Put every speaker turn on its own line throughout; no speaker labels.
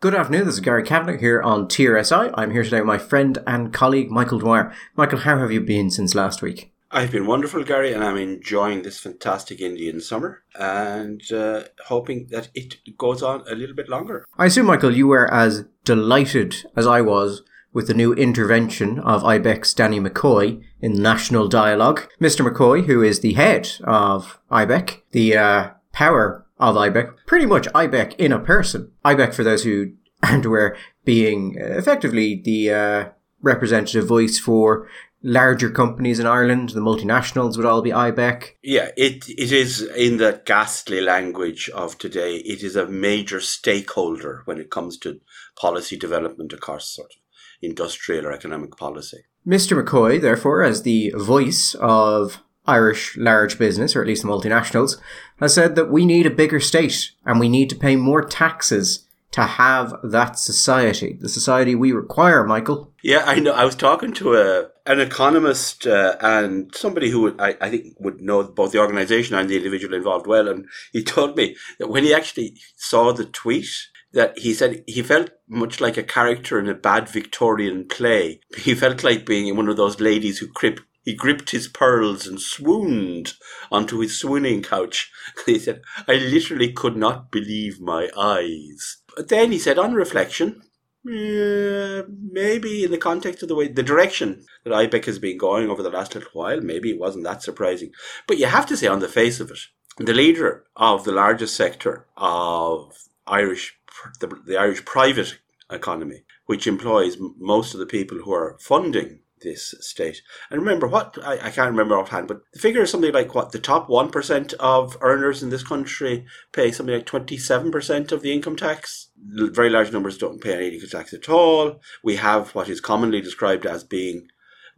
Good afternoon, this is Gary Kavanagh here on TRSI. I'm here today with my friend and colleague Michael Dwyer. Michael, how have you been since last week?
I've been wonderful, Gary, and I'm enjoying this fantastic Indian summer and uh, hoping that it goes on a little bit longer.
I assume, Michael, you were as delighted as I was with the new intervention of IBEC's Danny McCoy in National Dialogue. Mr. McCoy, who is the head of IBEC, the uh, power of IBEC, pretty much IBEC in a person. IBEC, for those who aren't aware, being effectively the uh, representative voice for larger companies in Ireland, the multinationals would all be IBEC.
Yeah, it it is in the ghastly language of today. It is a major stakeholder when it comes to policy development across sort of industrial or economic policy.
Mr. McCoy, therefore, as the voice of Irish large business, or at least the multinationals, has said that we need a bigger state and we need to pay more taxes to have that society, the society we require, Michael.
Yeah, I know. I was talking to a an economist uh, and somebody who I, I think would know both the organisation and the individual involved well, and he told me that when he actually saw the tweet, that he said he felt much like a character in a bad Victorian play. He felt like being one of those ladies who crib, he gripped his pearls and swooned onto his swooning couch. He said, I literally could not believe my eyes. But then he said, on reflection, uh, maybe in the context of the way, the direction that IBEC has been going over the last little while, maybe it wasn't that surprising. But you have to say, on the face of it, the leader of the largest sector of Irish, the, the Irish private economy, which employs most of the people who are funding this state. And remember what I, I can't remember offhand, but the figure is something like what the top one percent of earners in this country pay something like twenty seven percent of the income tax. Very large numbers don't pay any income tax at all. We have what is commonly described as being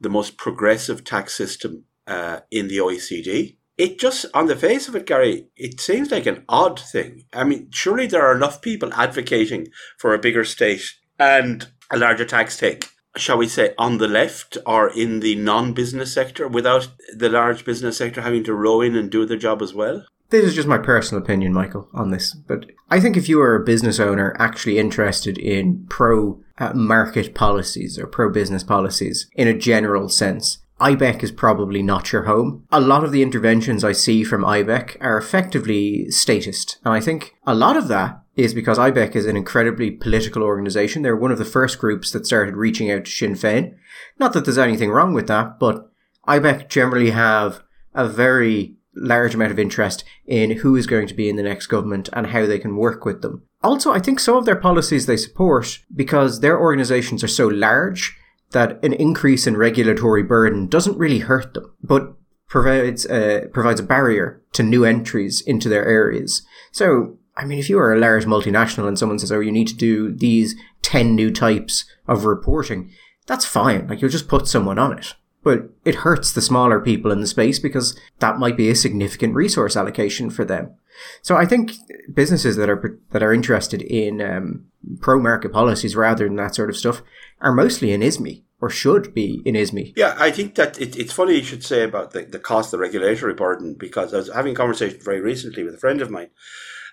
the most progressive tax system uh, in the OECD. It just, on the face of it, Gary, it seems like an odd thing. I mean, surely there are enough people advocating for a bigger state and a larger tax take shall we say, on the left or in the non business sector without the large business sector having to row in and do their job as well?
This is just my personal opinion, Michael, on this. But I think if you are a business owner actually interested in pro uh, market policies or pro business policies in a general sense, IBEC is probably not your home. A lot of the interventions I see from IBEC are effectively statist. And I think a lot of that is because IBEC is an incredibly political organization. They're one of the first groups that started reaching out to Sinn Féin. Not that there's anything wrong with that, but IBEC generally have a very large amount of interest in who is going to be in the next government and how they can work with them. Also, I think some of their policies they support because their organizations are so large that an increase in regulatory burden doesn't really hurt them, but provides a, provides a barrier to new entries into their areas. So I mean, if you are a large multinational and someone says, oh, you need to do these 10 new types of reporting, that's fine. Like, you'll just put someone on it. But it hurts the smaller people in the space because that might be a significant resource allocation for them. So I think businesses that are that are interested in um, pro market policies rather than that sort of stuff are mostly in ISME or should be in ISME.
Yeah, I think that it, it's funny you should say about the, the cost of the regulatory burden because I was having a conversation very recently with a friend of mine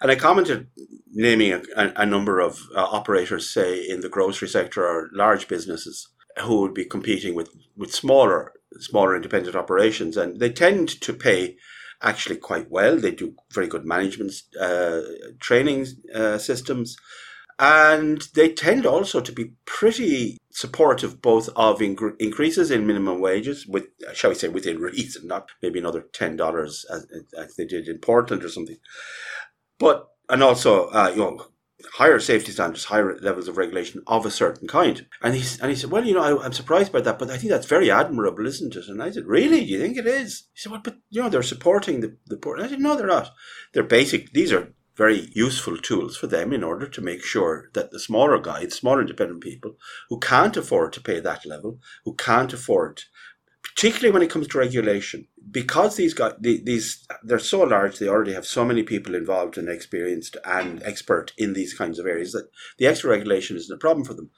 and I commented naming a, a number of uh, operators, say in the grocery sector or large businesses, who would be competing with, with smaller smaller independent operations, and they tend to pay actually quite well. They do very good management uh, training uh, systems, and they tend also to be pretty supportive both of increases in minimum wages, with shall we say within reason, not maybe another ten dollars as, as they did in Portland or something, but and also uh, you know higher safety standards, higher levels of regulation of a certain kind. And he and he said, well, you know, I, am surprised by that, but I think that's very admirable, isn't it? And I said, really? Do you think it is? He said, well, but you know, they're supporting the the poor. And I said, no, they're not. They're basic. These are very useful tools for them in order to make sure that the smaller guys, smaller independent people who can't afford to pay that level, who can't afford particularly when it comes to regulation, because these guys, these they're so large, they already have so many people involved and experienced and expert in these kinds of areas that the extra regulation isn't a problem for them.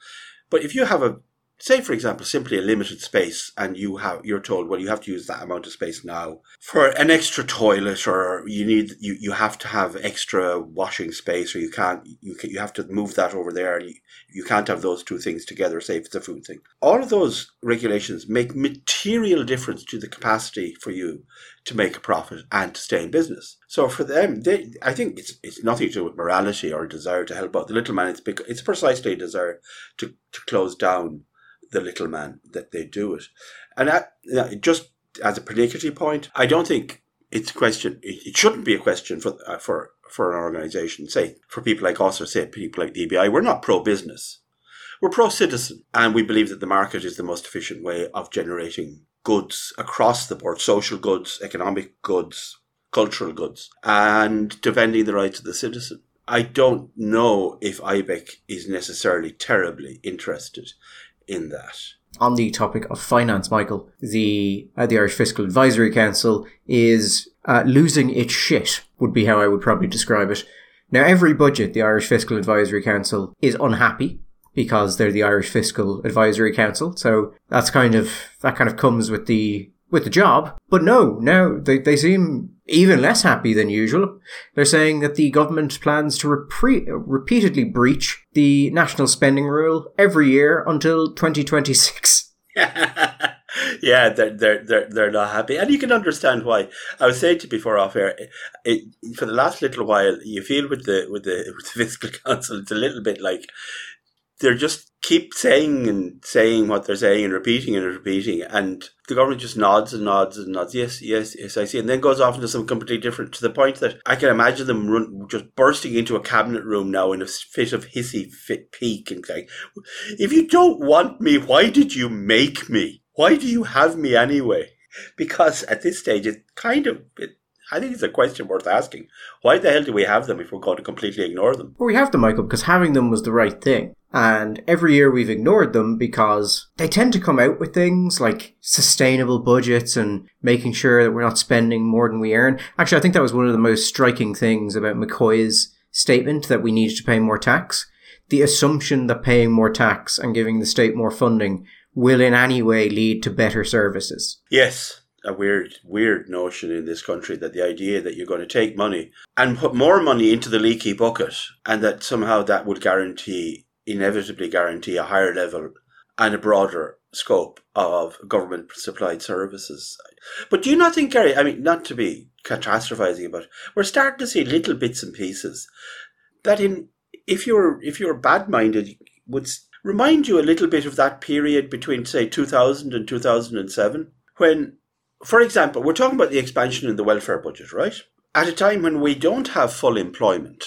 But if you have a say for example simply a limited space and you have you're told well you have to use that amount of space now. For an extra toilet or you need you, you have to have extra washing space or you can't you can, you have to move that over there and you, you can't have those two things together say if it's a food thing. All of those regulations make material difference to the capacity for you to make a profit and to stay in business. So for them they, i think it's it's nothing to do with morality or a desire to help out the little man. It's because it's precisely a desire to, to close down the little man that they do it. And just as a predicatory point, I don't think it's a question. It shouldn't be a question for uh, for for an organisation. Say for people like us or say people like EBI, we're not pro business. We're pro citizen, and we believe that the market is the most efficient way of generating goods across the board: social goods, economic goods, cultural goods, and defending the rights of the citizen. I don't know if IBEC is necessarily terribly interested in that.
On the topic of finance, Michael, the uh, the Irish Fiscal Advisory Council is uh, losing its shit. Would be how I would probably describe it. Now, every budget, the Irish Fiscal Advisory Council is unhappy because they're the Irish Fiscal Advisory Council. So that's kind of that kind of comes with the with the job. But no, now they, they seem even less happy than usual. They're saying that the government plans to repre- repeatedly breach the national spending rule every year until 2026.
yeah, they're, they're, they're, they're not happy. And you can understand why. I was saying to you before off air, it, for the last little while, you feel with the, with the, with the fiscal council, it's a little bit like they're just keep saying and saying what they're saying and repeating and repeating and the government just nods and nods and nods. Yes yes yes i see. And then goes off into something completely different to the point that i can imagine them run, just bursting into a cabinet room now in a fit of hissy fit pique and saying if you don't want me why did you make me? Why do you have me anyway? Because at this stage it kind of it, I think it's a question worth asking. Why the hell do we have them if we're going to completely ignore them?
Well, we have them, Michael, because having them was the right thing. And every year we've ignored them because they tend to come out with things like sustainable budgets and making sure that we're not spending more than we earn. Actually, I think that was one of the most striking things about McCoy's statement that we needed to pay more tax. The assumption that paying more tax and giving the state more funding will in any way lead to better services.
Yes, a weird, weird notion in this country that the idea that you're going to take money and put more money into the leaky bucket and that somehow that would guarantee inevitably guarantee a higher level and a broader scope of government supplied services. But do you not think, Gary, I mean, not to be catastrophizing, but we're starting to see little bits and pieces that in, if you're, if you're bad minded, would remind you a little bit of that period between, say, 2000 and 2007, when, for example, we're talking about the expansion in the welfare budget, right? At a time when we don't have full employment,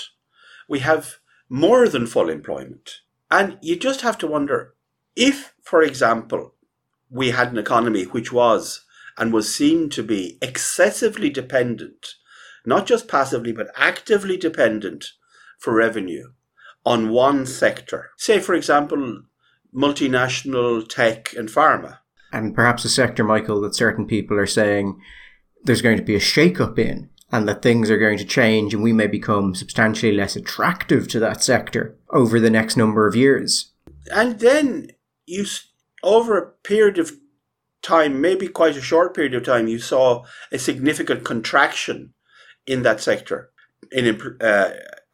we have more than full employment. And you just have to wonder if, for example, we had an economy which was and was seen to be excessively dependent, not just passively, but actively dependent for revenue on one sector. Say, for example, multinational tech and pharma.
And perhaps a sector, Michael, that certain people are saying there's going to be a shake-up in and that things are going to change and we may become substantially less attractive to that sector over the next number of years.
And then you, over a period of time, maybe quite a short period of time, you saw a significant contraction in that sector, in uh,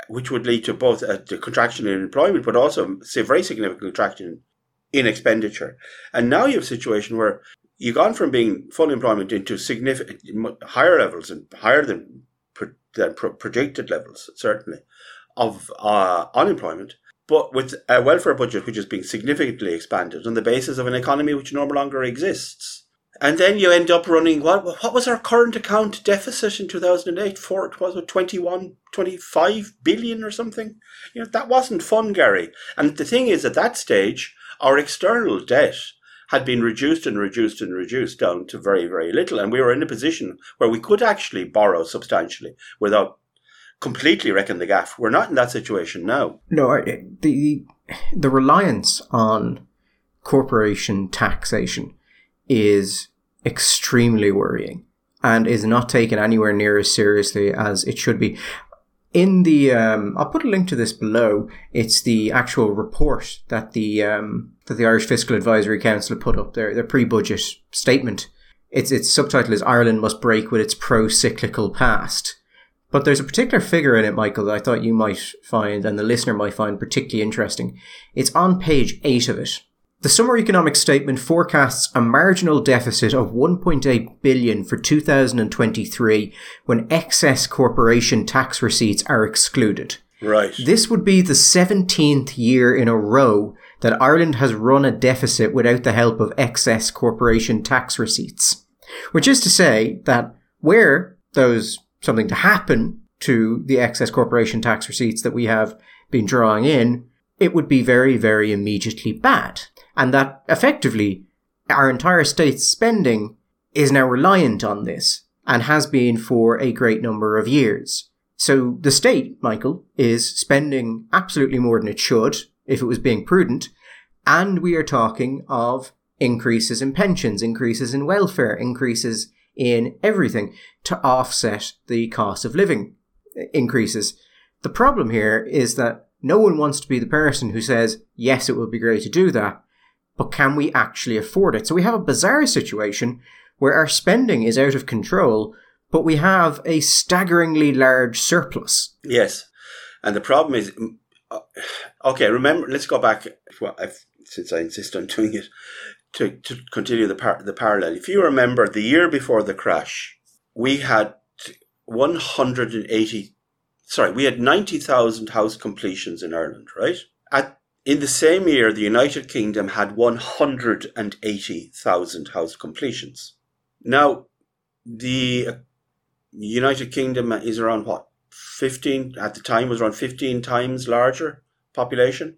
which would lead to both a, a contraction in employment, but also a very significant contraction in expenditure. And now you have a situation where you've gone from being full employment into significant higher levels and higher than, than projected levels, certainly, of uh, unemployment, but with a welfare budget which is being significantly expanded on the basis of an economy which no longer exists. And then you end up running what what was our current account deficit in 2008? For it was it 21, 25 billion or something? You know, that wasn't fun, Gary. And the thing is, at that stage, our external debt had been reduced and reduced and reduced down to very, very little. And we were in a position where we could actually borrow substantially without completely wrecking the gaff. We're not in that situation now.
No, the, the reliance on corporation taxation is extremely worrying and is not taken anywhere near as seriously as it should be. In the um, I'll put a link to this below. It's the actual report that the um, that the Irish Fiscal Advisory Council put up their their pre-budget statement. Its its subtitle is Ireland must break with its pro-cyclical past. But there's a particular figure in it, Michael, that I thought you might find and the listener might find particularly interesting. It's on page eight of it. The summer economic statement forecasts a marginal deficit of 1.8 billion for 2023 when excess corporation tax receipts are excluded.
Right.
This would be the 17th year in a row that Ireland has run a deficit without the help of excess corporation tax receipts. Which is to say that where there's something to happen to the excess corporation tax receipts that we have been drawing in, it would be very, very immediately bad and that effectively our entire state's spending is now reliant on this and has been for a great number of years. So the state, Michael, is spending absolutely more than it should if it was being prudent. And we are talking of increases in pensions, increases in welfare, increases in everything to offset the cost of living increases. The problem here is that no one wants to be the person who says, yes, it would be great to do that, but can we actually afford it? So we have a bizarre situation where our spending is out of control, but we have a staggeringly large surplus.
Yes. And the problem is, uh, okay, remember, let's go back, well, I've, since I insist on doing it, to, to continue the, par- the parallel. If you remember, the year before the crash, we had 180, sorry, we had 90,000 house completions in Ireland, right? At in the same year, the United Kingdom had 180,000 house completions. Now, the uh, United Kingdom is around what? 15, at the time, was around 15 times larger population.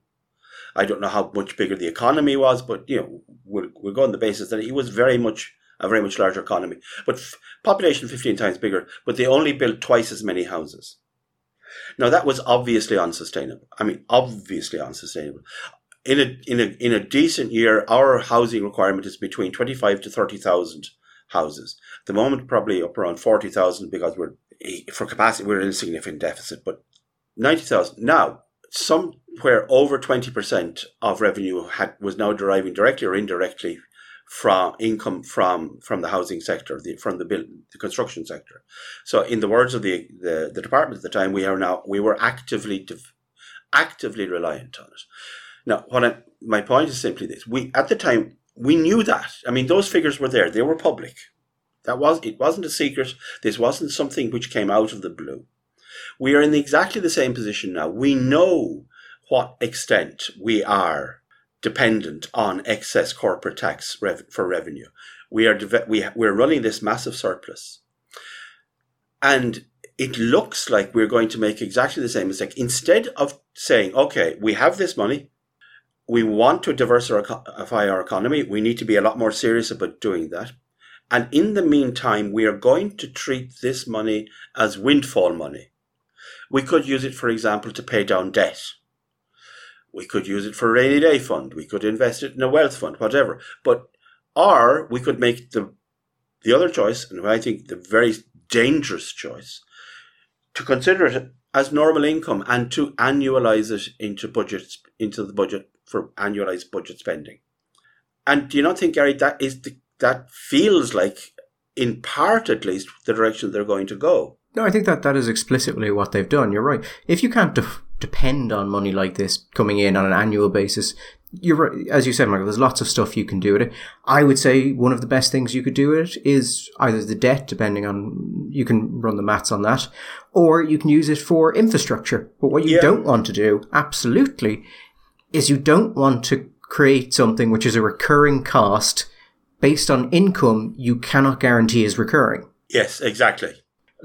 I don't know how much bigger the economy was, but, you know, we'll, we'll go on the basis that it was very much a very much larger economy. But f- population 15 times bigger, but they only built twice as many houses. Now that was obviously unsustainable. I mean, obviously unsustainable. In a in a in a decent year, our housing requirement is between twenty five to thirty thousand houses. At the moment, probably up around forty thousand because we're for capacity we're in a significant deficit. But ninety thousand now. Somewhere over twenty percent of revenue had, was now deriving directly or indirectly from income from from the housing sector, the, from the build, the construction sector. So, in the words of the, the, the department at the time, we are now we were actively actively reliant on it. Now, what I, my point is simply this: we at the time we knew that. I mean, those figures were there; they were public. That was it wasn't a secret. This wasn't something which came out of the blue. We are in exactly the same position now. We know what extent we are dependent on excess corporate tax rev- for revenue. We are de- we we're running this massive surplus, and it looks like we're going to make exactly the same mistake. Instead of saying, "Okay, we have this money, we want to diversify our economy. We need to be a lot more serious about doing that." And in the meantime, we are going to treat this money as windfall money. We could use it, for example, to pay down debt we could use it for a rainy day fund. We could invest it in a wealth fund, whatever. But, or we could make the, the other choice, and I think the very dangerous choice, to consider it as normal income and to annualize it into budgets, into the budget for annualized budget spending. And do you not think, Gary, that is the, that feels like, in part at least, the direction they're going to go?
No, I think that that is explicitly what they've done. You're right. If you can't def- depend on money like this coming in on an annual basis, you're right. As you said, Michael, there's lots of stuff you can do with it. I would say one of the best things you could do with it is either the debt, depending on, you can run the maths on that, or you can use it for infrastructure. But what you yeah. don't want to do, absolutely, is you don't want to create something which is a recurring cost based on income you cannot guarantee is recurring.
Yes, exactly.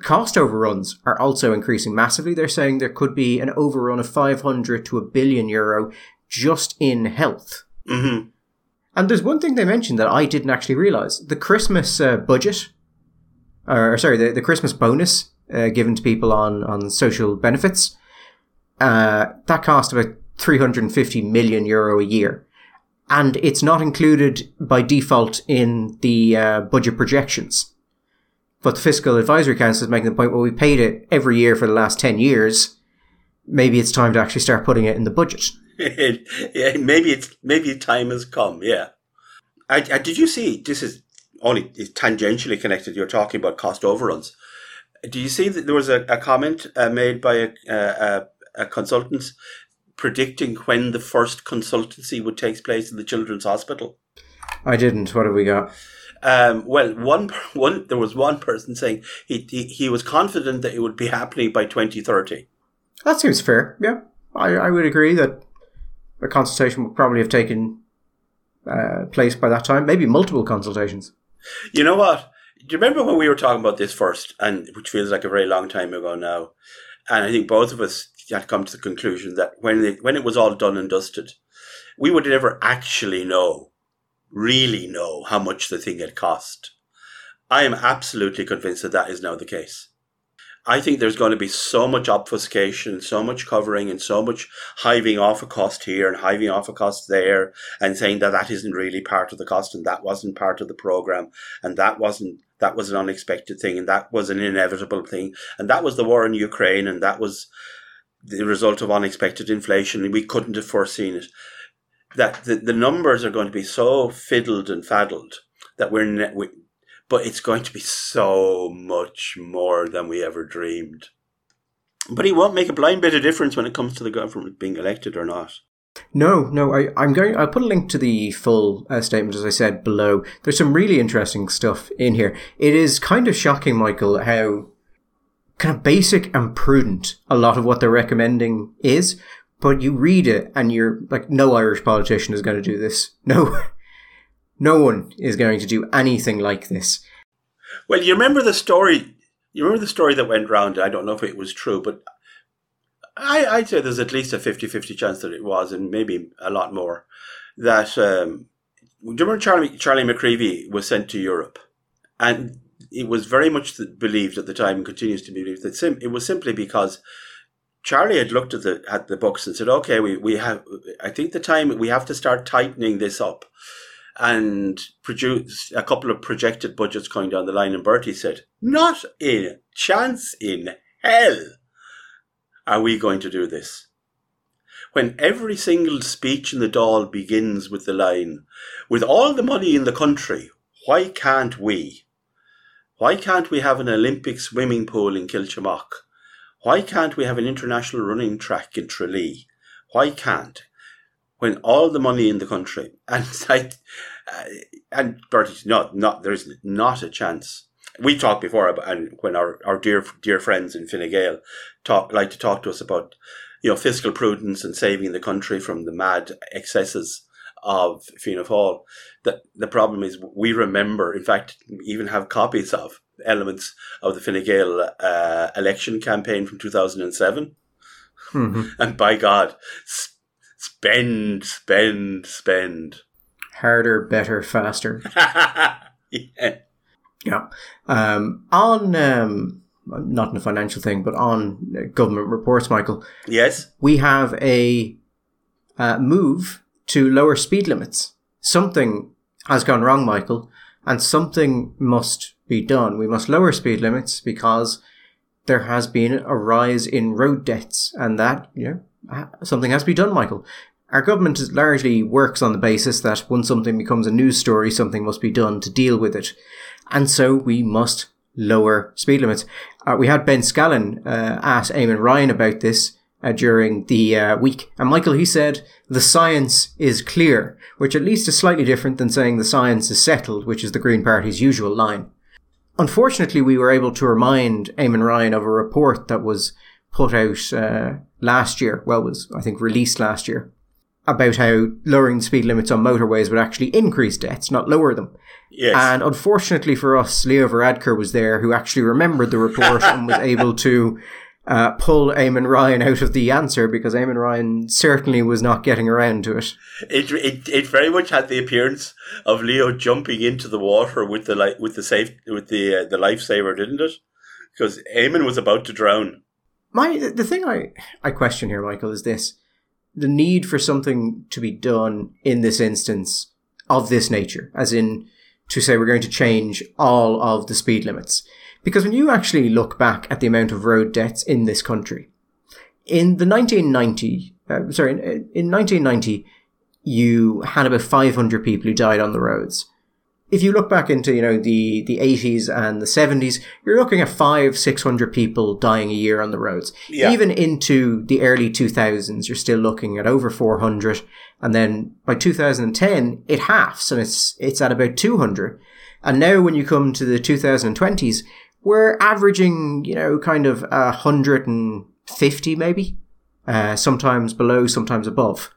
Cost overruns are also increasing massively. They're saying there could be an overrun of 500 to a billion euro just in health.
Mm-hmm.
And there's one thing they mentioned that I didn't actually realize. The Christmas uh, budget, or sorry, the, the Christmas bonus uh, given to people on, on social benefits, uh, that cost about 350 million euro a year. And it's not included by default in the uh, budget projections But the Fiscal Advisory Council is making the point, well, we paid it every year for the last 10 years. Maybe it's time to actually start putting it in the budget.
yeah, maybe it's maybe time has come. Yeah. I, I, did you see? This is only tangentially connected. You're talking about cost overruns. Do you see that there was a, a comment uh, made by a, a, a consultant predicting when the first consultancy would take place in the children's hospital?
I didn't. What have we got?
Um, well, one one there was one person saying he, he he was confident that it would be happening by 2030.
That seems fair. Yeah, I, I would agree that a consultation would probably have taken uh, place by that time. Maybe multiple consultations.
You know what? Do you remember when we were talking about this first, and which feels like a very long time ago now? And I think both of us had come to the conclusion that when it, when it was all done and dusted, we would never actually know, really know how much the thing had cost. I am absolutely convinced that that is now the case. I think there's going to be so much obfuscation, so much covering, and so much hiving off a cost here and hiving off a cost there, and saying that that isn't really part of the cost and that wasn't part of the program and that wasn't that was an unexpected thing and that was an inevitable thing and that was the war in Ukraine and that was the result of unexpected inflation and we couldn't have foreseen it. That the, the numbers are going to be so fiddled and faddled that we're ne- we, but it's going to be so much more than we ever dreamed. But he won't make a blind bit of difference when it comes to the government being elected or not.
No, no, I, I'm going. I'll put a link to the full uh, statement, as I said below. There's some really interesting stuff in here. It is kind of shocking, Michael, how kind of basic and prudent a lot of what they're recommending is. But you read it and you're like, no Irish politician is going to do this. No, no one is going to do anything like this.
Well, you remember the story. You remember the story that went round. I don't know if it was true, but I, I'd say there's at least a 50-50 chance that it was, and maybe a lot more. That um, do you remember Charlie Charlie McCreevy was sent to Europe, and it was very much believed at the time, and continues to be believed that sim- it was simply because Charlie had looked at the at the books and said, "Okay, we, we have. I think the time we have to start tightening this up." and produce a couple of projected budgets going down the line. And Bertie said, Not in chance in hell are we going to do this. When every single speech in the Dáil begins with the line, With all the money in the country, why can't we? Why can't we have an Olympic swimming pool in Kiltimagh? Why can't we have an international running track in Tralee? Why can't? when all the money in the country and like uh, and Bertie, no, not there's not a chance. We talked before about and when our, our dear dear friends in Fine Gael talk like to talk to us about you know fiscal prudence and saving the country from the mad excesses of Fianna Fáil. The the problem is we remember, in fact, even have copies of elements of the Fine Gael uh, election campaign from two thousand and seven. Mm-hmm. And by God, Spend, spend, spend.
Harder, better, faster.
yeah.
Yeah. Um, on, um, not in a financial thing, but on government reports, Michael.
Yes.
We have a uh, move to lower speed limits. Something has gone wrong, Michael, and something must be done. We must lower speed limits because there has been a rise in road deaths, and that, you know, something has to be done, Michael. Our government largely works on the basis that when something becomes a news story, something must be done to deal with it. And so we must lower speed limits. Uh, we had Ben Scallan uh, ask Eamon Ryan about this uh, during the uh, week. And Michael, he said, the science is clear, which at least is slightly different than saying the science is settled, which is the Green Party's usual line. Unfortunately, we were able to remind Eamon Ryan of a report that was put out uh, last year. Well, was I think released last year about how lowering speed limits on motorways would actually increase deaths, not lower them.
Yes.
And unfortunately for us, Leo Varadkar was there, who actually remembered the report and was able to uh, pull Eamon Ryan out of the answer because Eamon Ryan certainly was not getting around to it.
It, it. it very much had the appearance of Leo jumping into the water with the light with the safe with the uh, the lifesaver, didn't it? Because Eamon was about to drown.
My the thing I I question here, Michael, is this: the need for something to be done in this instance of this nature, as in to say we're going to change all of the speed limits. Because when you actually look back at the amount of road deaths in this country, in the 1990, uh, sorry, in, in 1990, you had about 500 people who died on the roads. If you look back into, you know, the, the 80s and the 70s, you're looking at five, 600 people dying a year on the roads.
Yeah.
Even into the early 2000s, you're still looking at over 400. And then by 2010, it halves and it's, it's at about 200. And now when you come to the 2020s, we're averaging, you know, kind of a hundred and fifty maybe, uh, sometimes below, sometimes above.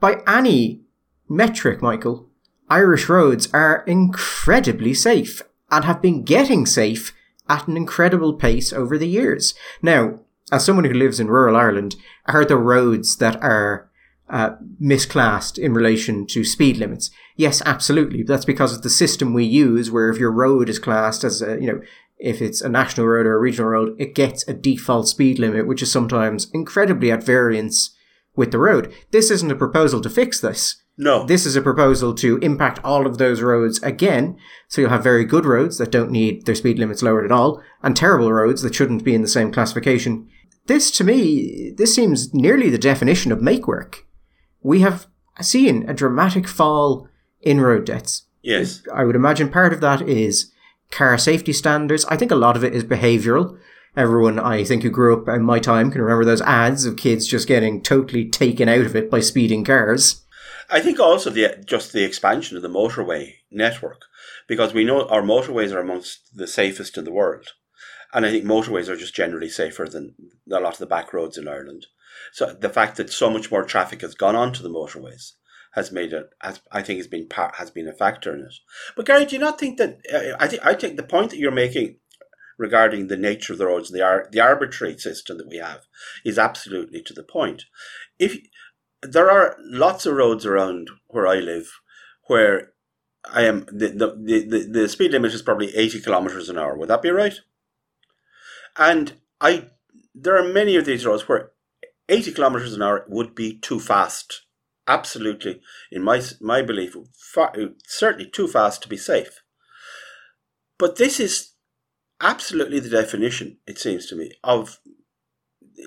By any metric, Michael, Irish roads are incredibly safe and have been getting safe at an incredible pace over the years. Now, as someone who lives in rural Ireland, are the roads that are uh, misclassed in relation to speed limits? Yes, absolutely. That's because of the system we use, where if your road is classed as a, you know, if it's a national road or a regional road, it gets a default speed limit, which is sometimes incredibly at variance with the road. This isn't a proposal to fix this.
No.
This is a proposal to impact all of those roads again. So you'll have very good roads that don't need their speed limits lowered at all, and terrible roads that shouldn't be in the same classification. This, to me, this seems nearly the definition of make work. We have seen a dramatic fall in road deaths.
yes.
I would imagine part of that is car safety standards. I think a lot of it is behavioral. Everyone, I think, who grew up in my time can remember those ads of kids just getting totally taken out of it by speeding cars.
I think also the just the expansion of the motorway network, because we know our motorways are amongst the safest in the world, and I think motorways are just generally safer than a lot of the back roads in Ireland. So the fact that so much more traffic has gone onto the motorways has made it. Has, I think has been part has been a factor in it. But Gary, do you not think that? Uh, I think I think the point that you're making regarding the nature of the roads, the ar- the arbitrary system that we have, is absolutely to the point. If there are lots of roads around where I live where I am the, the, the, the speed limit is probably 80 kilometers an hour. Would that be right? And I there are many of these roads where 80 kilometers an hour would be too fast. Absolutely, in my my belief, far, certainly too fast to be safe. But this is absolutely the definition, it seems to me, of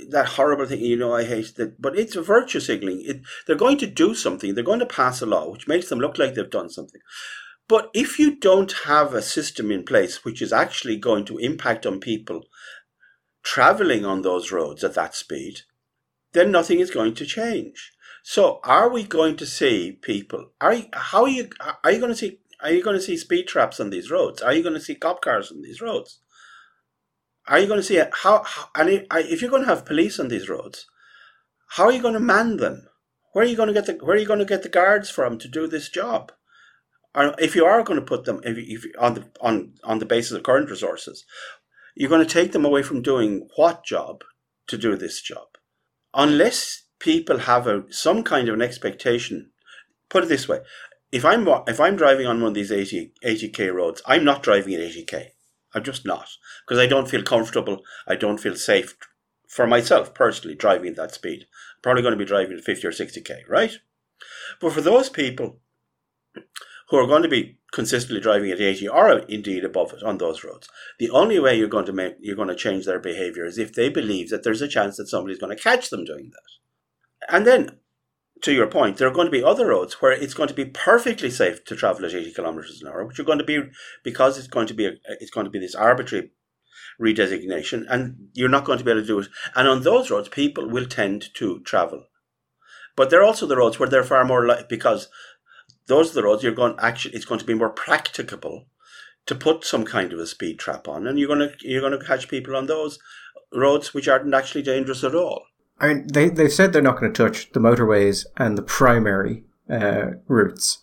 that horrible thing. You know, I hate that, but it's a virtue signaling. It, they're going to do something. They're going to pass a law which makes them look like they've done something. But if you don't have a system in place which is actually going to impact on people traveling on those roads at that speed, then nothing is going to change. So, are we going to see people? Are how are you? Are you going to see? Are you going to see speed traps on these roads? Are you going to see cop cars on these roads? Are you going to see? How, how and if you're going to have police on these roads, how are you going to man them? Where are you going to get the Where are you going to get the guards from to do this job? If you are going to put them if, if on the on on the basis of current resources, you're going to take them away from doing what job to do this job, unless people have a some kind of an expectation. Put it this way: if I'm if I'm driving on one of these 80 80k roads, I'm not driving at 80k. I'm just not because I don't feel comfortable. I don't feel safe for myself personally driving at that speed. I'm probably going to be driving at 50 or 60k, right? But for those people who are going to be consistently driving at 80 or indeed above it on those roads, the only way you're going to make you're going to change their behavior is if they believe that there's a chance that somebody's going to catch them doing that. And then to your point, there are going to be other roads where it's going to be perfectly safe to travel at 80 kilometers an hour, which are going to be because it's going to be a, it's going to be this arbitrary redesignation, and you're not going to be able to do it. And on those roads, people will tend to travel, but they're also the roads where they're far more like because those are the roads you're going actually it's going to be more practicable to put some kind of a speed trap on, and you're going to you're going to catch people on those roads which aren't actually dangerous at all.
I mean, they they've said they're not going to touch the motorways and the primary uh, routes.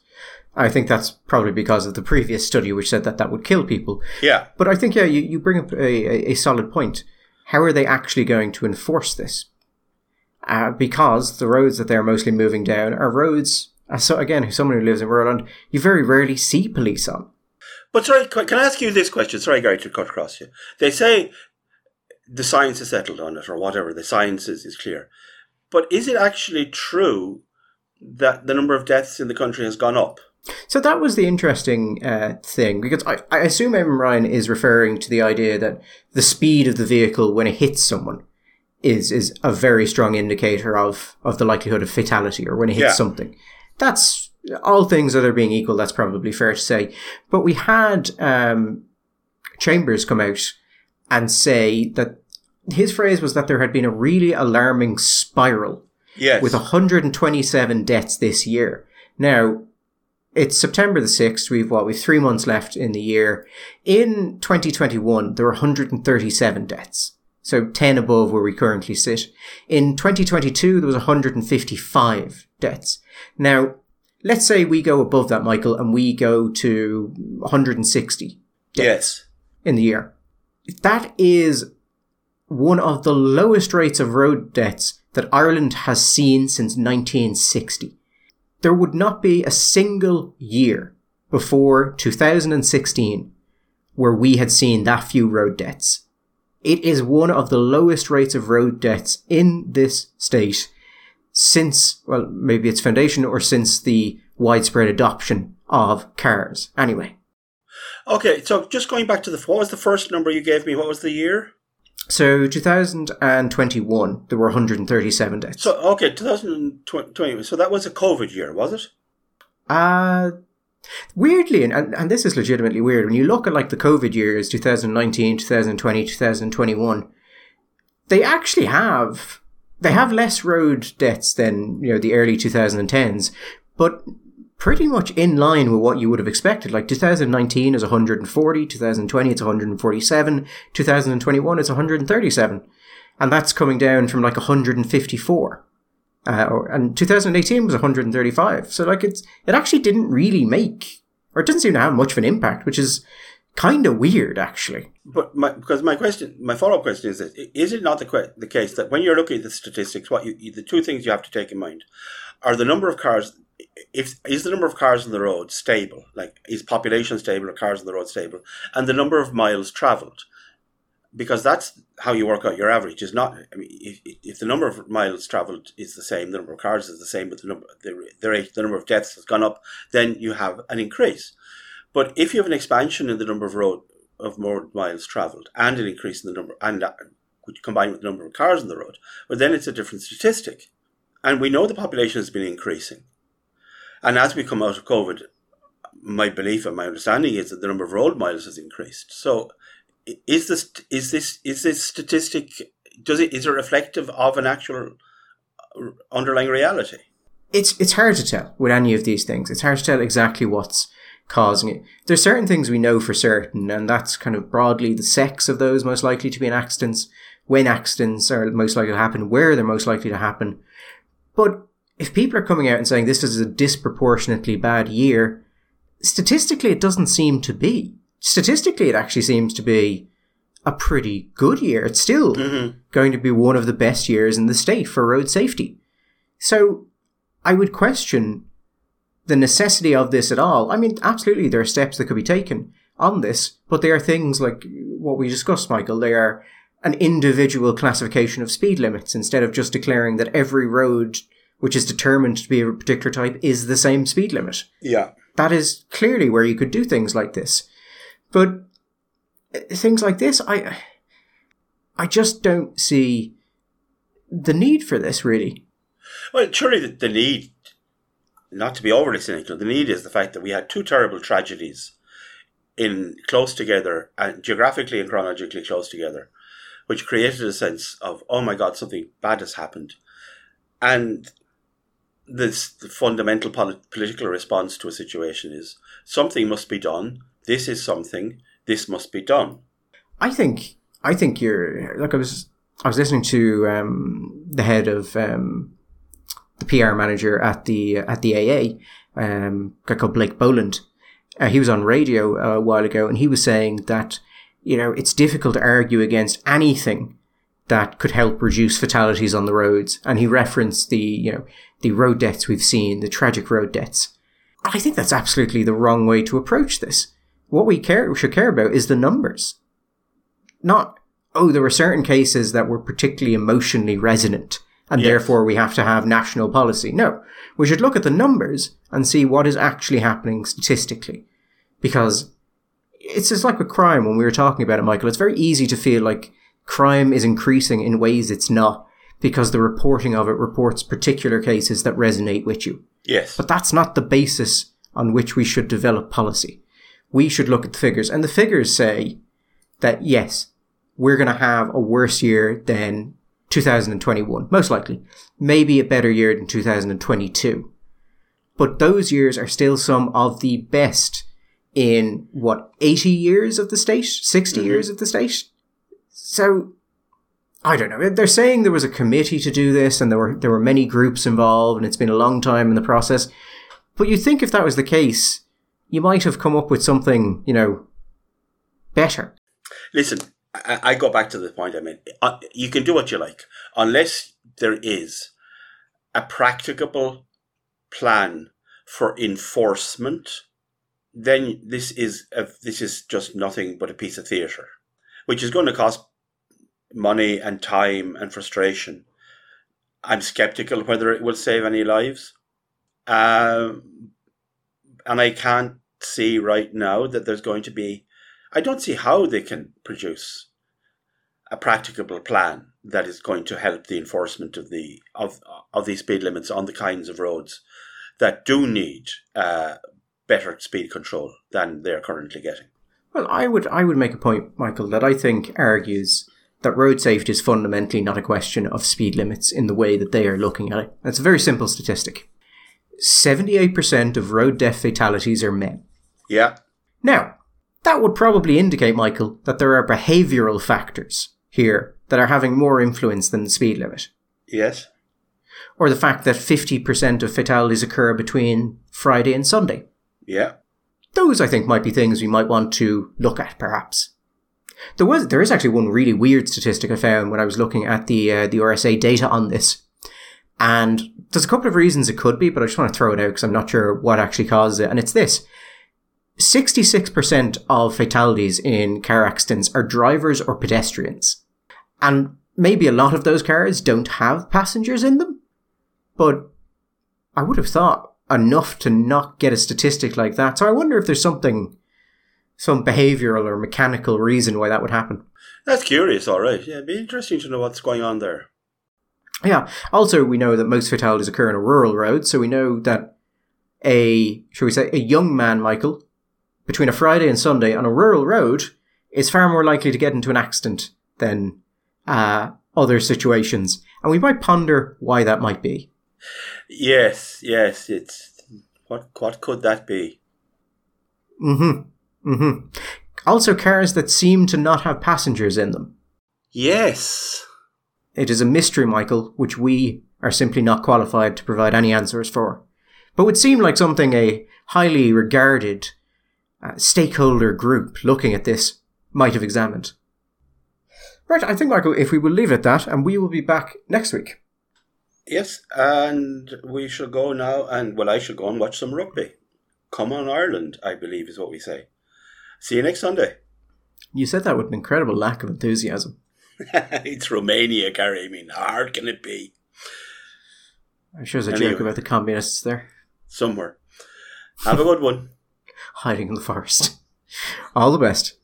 I think that's probably because of the previous study, which said that that would kill people.
Yeah,
But I think yeah, you, you bring up a, a, a solid point. How are they actually going to enforce this? Uh, because the roads that they're mostly moving down are roads. Uh, so again, someone who lives in rural Ireland, you very rarely see police on.
But sorry, can I ask you this question? Sorry, Gary, to cut across you. They say the science is settled on it, or whatever. The science is, is clear. But is it actually true that the number of deaths in the country has gone up
So that was the interesting uh, thing because I, I assume Eamon Ryan is referring to the idea that the speed of the vehicle when it hits someone is is a very strong indicator of of the likelihood of fatality or when it hits
Yeah.
something. That's all things other being equal. That's probably fair to say. But we had um, Chambers come out and say that his phrase was that there had been a really alarming spiral
Yes.
with 127 deaths this year. Now, it's September the 6th. We've what? We've three months left in the year. In 2021, there were 137 deaths. So 10 above where we currently sit. In 2022, there was 155 deaths. Now, let's say we go above that, Michael, and we go to 160
yes.
in the year. That is one of the lowest rates of road deaths that Ireland has seen since 1960. There would not be a single year before 2016 where we had seen that few road deaths. It is one of the lowest rates of road deaths in this state since, well, maybe its foundation or since the widespread adoption of cars. Anyway.
Okay, so just going back to the what was the first number you gave me? What was the year?
So 2021, there were 137 deaths.
So okay, 2020. So that was a COVID year, was it?
Uh, weirdly, and, and, this is legitimately weird, when you look at like the COVID years, 2019, 2020, 2021, they actually have, they have less road deaths than, you know, the early 2010s, but pretty much in line with what you would have expected. Like 2019 is 140, 2020 it's 147, 2021 it's 137. And that's coming down from like 154. Uh, and 2018 was 135. So like it's, it actually didn't really make, or it doesn't seem to have much of an impact, which is kind of weird actually.
But my, because my question, my follow up question is this: Is it not the que- the case that when you're looking at the statistics, what you the two things you have to take in mind are the number of cars. If is the number of cars on the road stable, like is population stable or cars on the road stable, and the number of miles travelled, because that's how you work out your average. Is not. I mean, if, if the number of miles travelled is the same, the number of cars is the same, but the number the, the rate the number of deaths has gone up, then you have an increase. But if you have an expansion in the number of road of more miles travelled and an increase in the number and uh, which combined with the number of cars on the road, well then it's a different statistic. And we know the population has been increasing. And as we come out of COVID, my belief and my understanding is that the number of road miles has increased. So is this is this is this statistic does it is it reflective of an actual uh, underlying reality?
It's, it's hard to tell with any of these things. It's hard to tell exactly what's causing it. There's certain things we know for certain, and that's kind of broadly the sex of those most likely to be in accidents, when accidents are most likely to happen, where they're most likely to happen. But if people are coming out and saying this is a disproportionately bad year, statistically it doesn't seem to be. Statistically, it actually seems to be a pretty good year. It's still mm-hmm. going to be one of the best years in the state for road safety. So I would question the necessity of this at all. I mean, absolutely, there are steps that could be taken on this, but they are things like what we discussed, Michael. They are an individual classification of speed limits instead of just declaring that every road which is determined to be a particular type is the same speed limit.
Yeah.
That is clearly where you could do things like this. But uh, things like this, I, I just don't see the need for this really.
Well, surely the, the need, not to be overly cynical, the need is the fact that we had two terrible tragedies in close together and geographically and chronologically close together, which created a sense of, oh my God, something bad has happened. And this the fundamental polit- political response to a situation is something must be done. This is something. This must be done.
I think I think you're like I was I was listening to um, the head of um, the PR manager at the at the AA, um, guy called Blake Boland. Uh, he was on radio a while ago, and he was saying that you know it's difficult to argue against anything that could help reduce fatalities on the roads. And he referenced the you know the road deaths we've seen, the tragic road deaths. I think that's absolutely the wrong way to approach this. What we care should care about is the numbers not, oh, there were certain cases that were particularly emotionally resonant and
Yes.
therefore we have to have national policy. No, we should look at the numbers and see what is actually happening statistically. Because it's just like with crime when we were talking about it, Michael. It's very easy to feel like crime is increasing in ways it's not because the reporting of it reports particular cases that resonate with you.
Yes.
But that's not the basis on which we should develop policy. We should look at the figures, and the figures say that yes, we're going to have a worse year than 2021, most likely. Maybe a better year than 2022. But those years are still some of the best in what, 80 years of the state? 60
Mhm.
years of the state? So, I don't know. They're saying there was a committee to do this and there were, there were many groups involved and it's been a long time in the process. But you'd think if that was the case, you might have come up with something, you know, better.
Listen, I, I go back to the point I made. Uh, You can do what you like, unless there is a practicable plan for enforcement. Then this is a, this is just nothing but a piece of theatre, which is going to cost money and time and frustration. I'm skeptical whether it will save any lives, um, and I can't see right now that there's going to be I don't see how they can produce a practicable plan that is going to help the enforcement of the of of these speed limits on the kinds of roads that do need uh, better speed control than they're currently getting.
Well, I would I would make a point, Michael, that I think argues that road safety is fundamentally not a question of speed limits in the way that they are looking at it. It's a very simple statistic. 78% of road death fatalities are men.
Yeah,
Now, that would probably indicate, Michael, that there are behavioural factors here that are having more influence than the speed limit.
yes,
Or the fact that 50% of fatalities occur between Friday and Sunday.
yeah,
Those, I think, might be things we might want to look at, perhaps. There was, there is actually one really weird statistic I found when I was looking at the uh, the RSA data on this, and there's a couple of reasons it could be, but I just want to throw it out because I'm not sure what actually causes it, and it's this: sixty-six percent of fatalities in car accidents are drivers or pedestrians, and maybe a lot of those cars don't have passengers in them, but I would have thought enough to not get a statistic like that. So I wonder if there's something, some behavioural or mechanical reason why that would happen.
that's curious. All right, yeah, it'd be interesting to know what's going on there.
Yeah. Also, we know that most fatalities occur on a rural road, so we know that a, shall we say, a young man, Michael, between a Friday and Sunday on a rural road is far more likely to get into an accident than uh, other situations. And we might ponder why that might be.
Yes, yes, it's what what could that be?
Mm-hmm. Mm-hmm. Also, cars that seem to not have passengers in them.
Yes,
It is a mystery, Michael, which we are simply not qualified to provide any answers for. But would seem like something a highly regarded uh, stakeholder group looking at this might have examined. Right, I think, Michael, if we will leave it at that, and we will be back next week.
yes, and we shall go now, and well, I shall go and watch some rugby. Come on, Ireland, I believe is what we say. See you next Sunday.
You said that with an incredible lack of enthusiasm.
it's Romania, Gary. I mean, how hard can it be?
I'm sure there's a
Anyway.
joke about the communists there
Somewhere. Have a good one.
hiding in the forest. All the best.